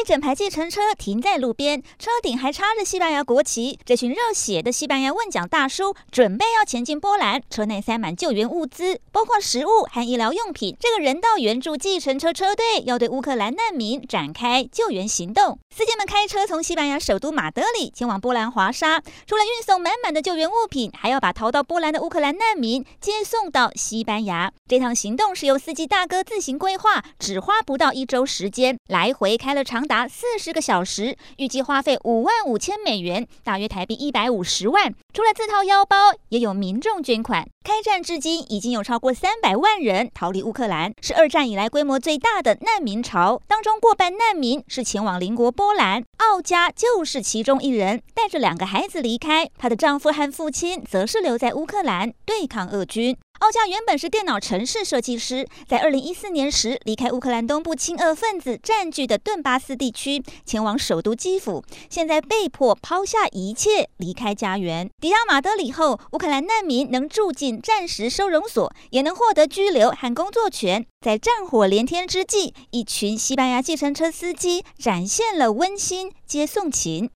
一整排计程车停在路边，车顶还插着西班牙国旗。这群热血的西班牙问奖大叔准备要前进波兰，车内塞满救援物资，包括食物和医疗用品。这个人道援助计程车车队要对乌克兰难民展开救援行动。司机们开车从西班牙首都马德里前往波兰华沙，除了运送满满的救援物品，还要把逃到波兰的乌克兰难民接送到西班牙。这趟行动是由司机大哥自行规划，只花不到一周时间，来回开了长。达四十个小时，预计花费五万五千美元，大约台币一百五十万。除了自掏腰包，也有民众捐款。开战至今，已经有超过三百万人逃离乌克兰，是二战以来规模最大的难民潮。当中过半难民是前往邻国波兰，奥加就是其中一人，带着两个孩子离开。她的丈夫和父亲则是留在乌克兰对抗俄军。奥加原本是电脑城市设计师，在二零一四年时离开乌克兰东部亲俄分子占据的顿巴斯地区，前往首都基辅。现在被迫抛下一切，离开家园。抵达马德里后，乌克兰难民能住进战时收容所，也能获得居留和工作权。在战火连天之际，一群西班牙计程车司机展现了温馨接送情。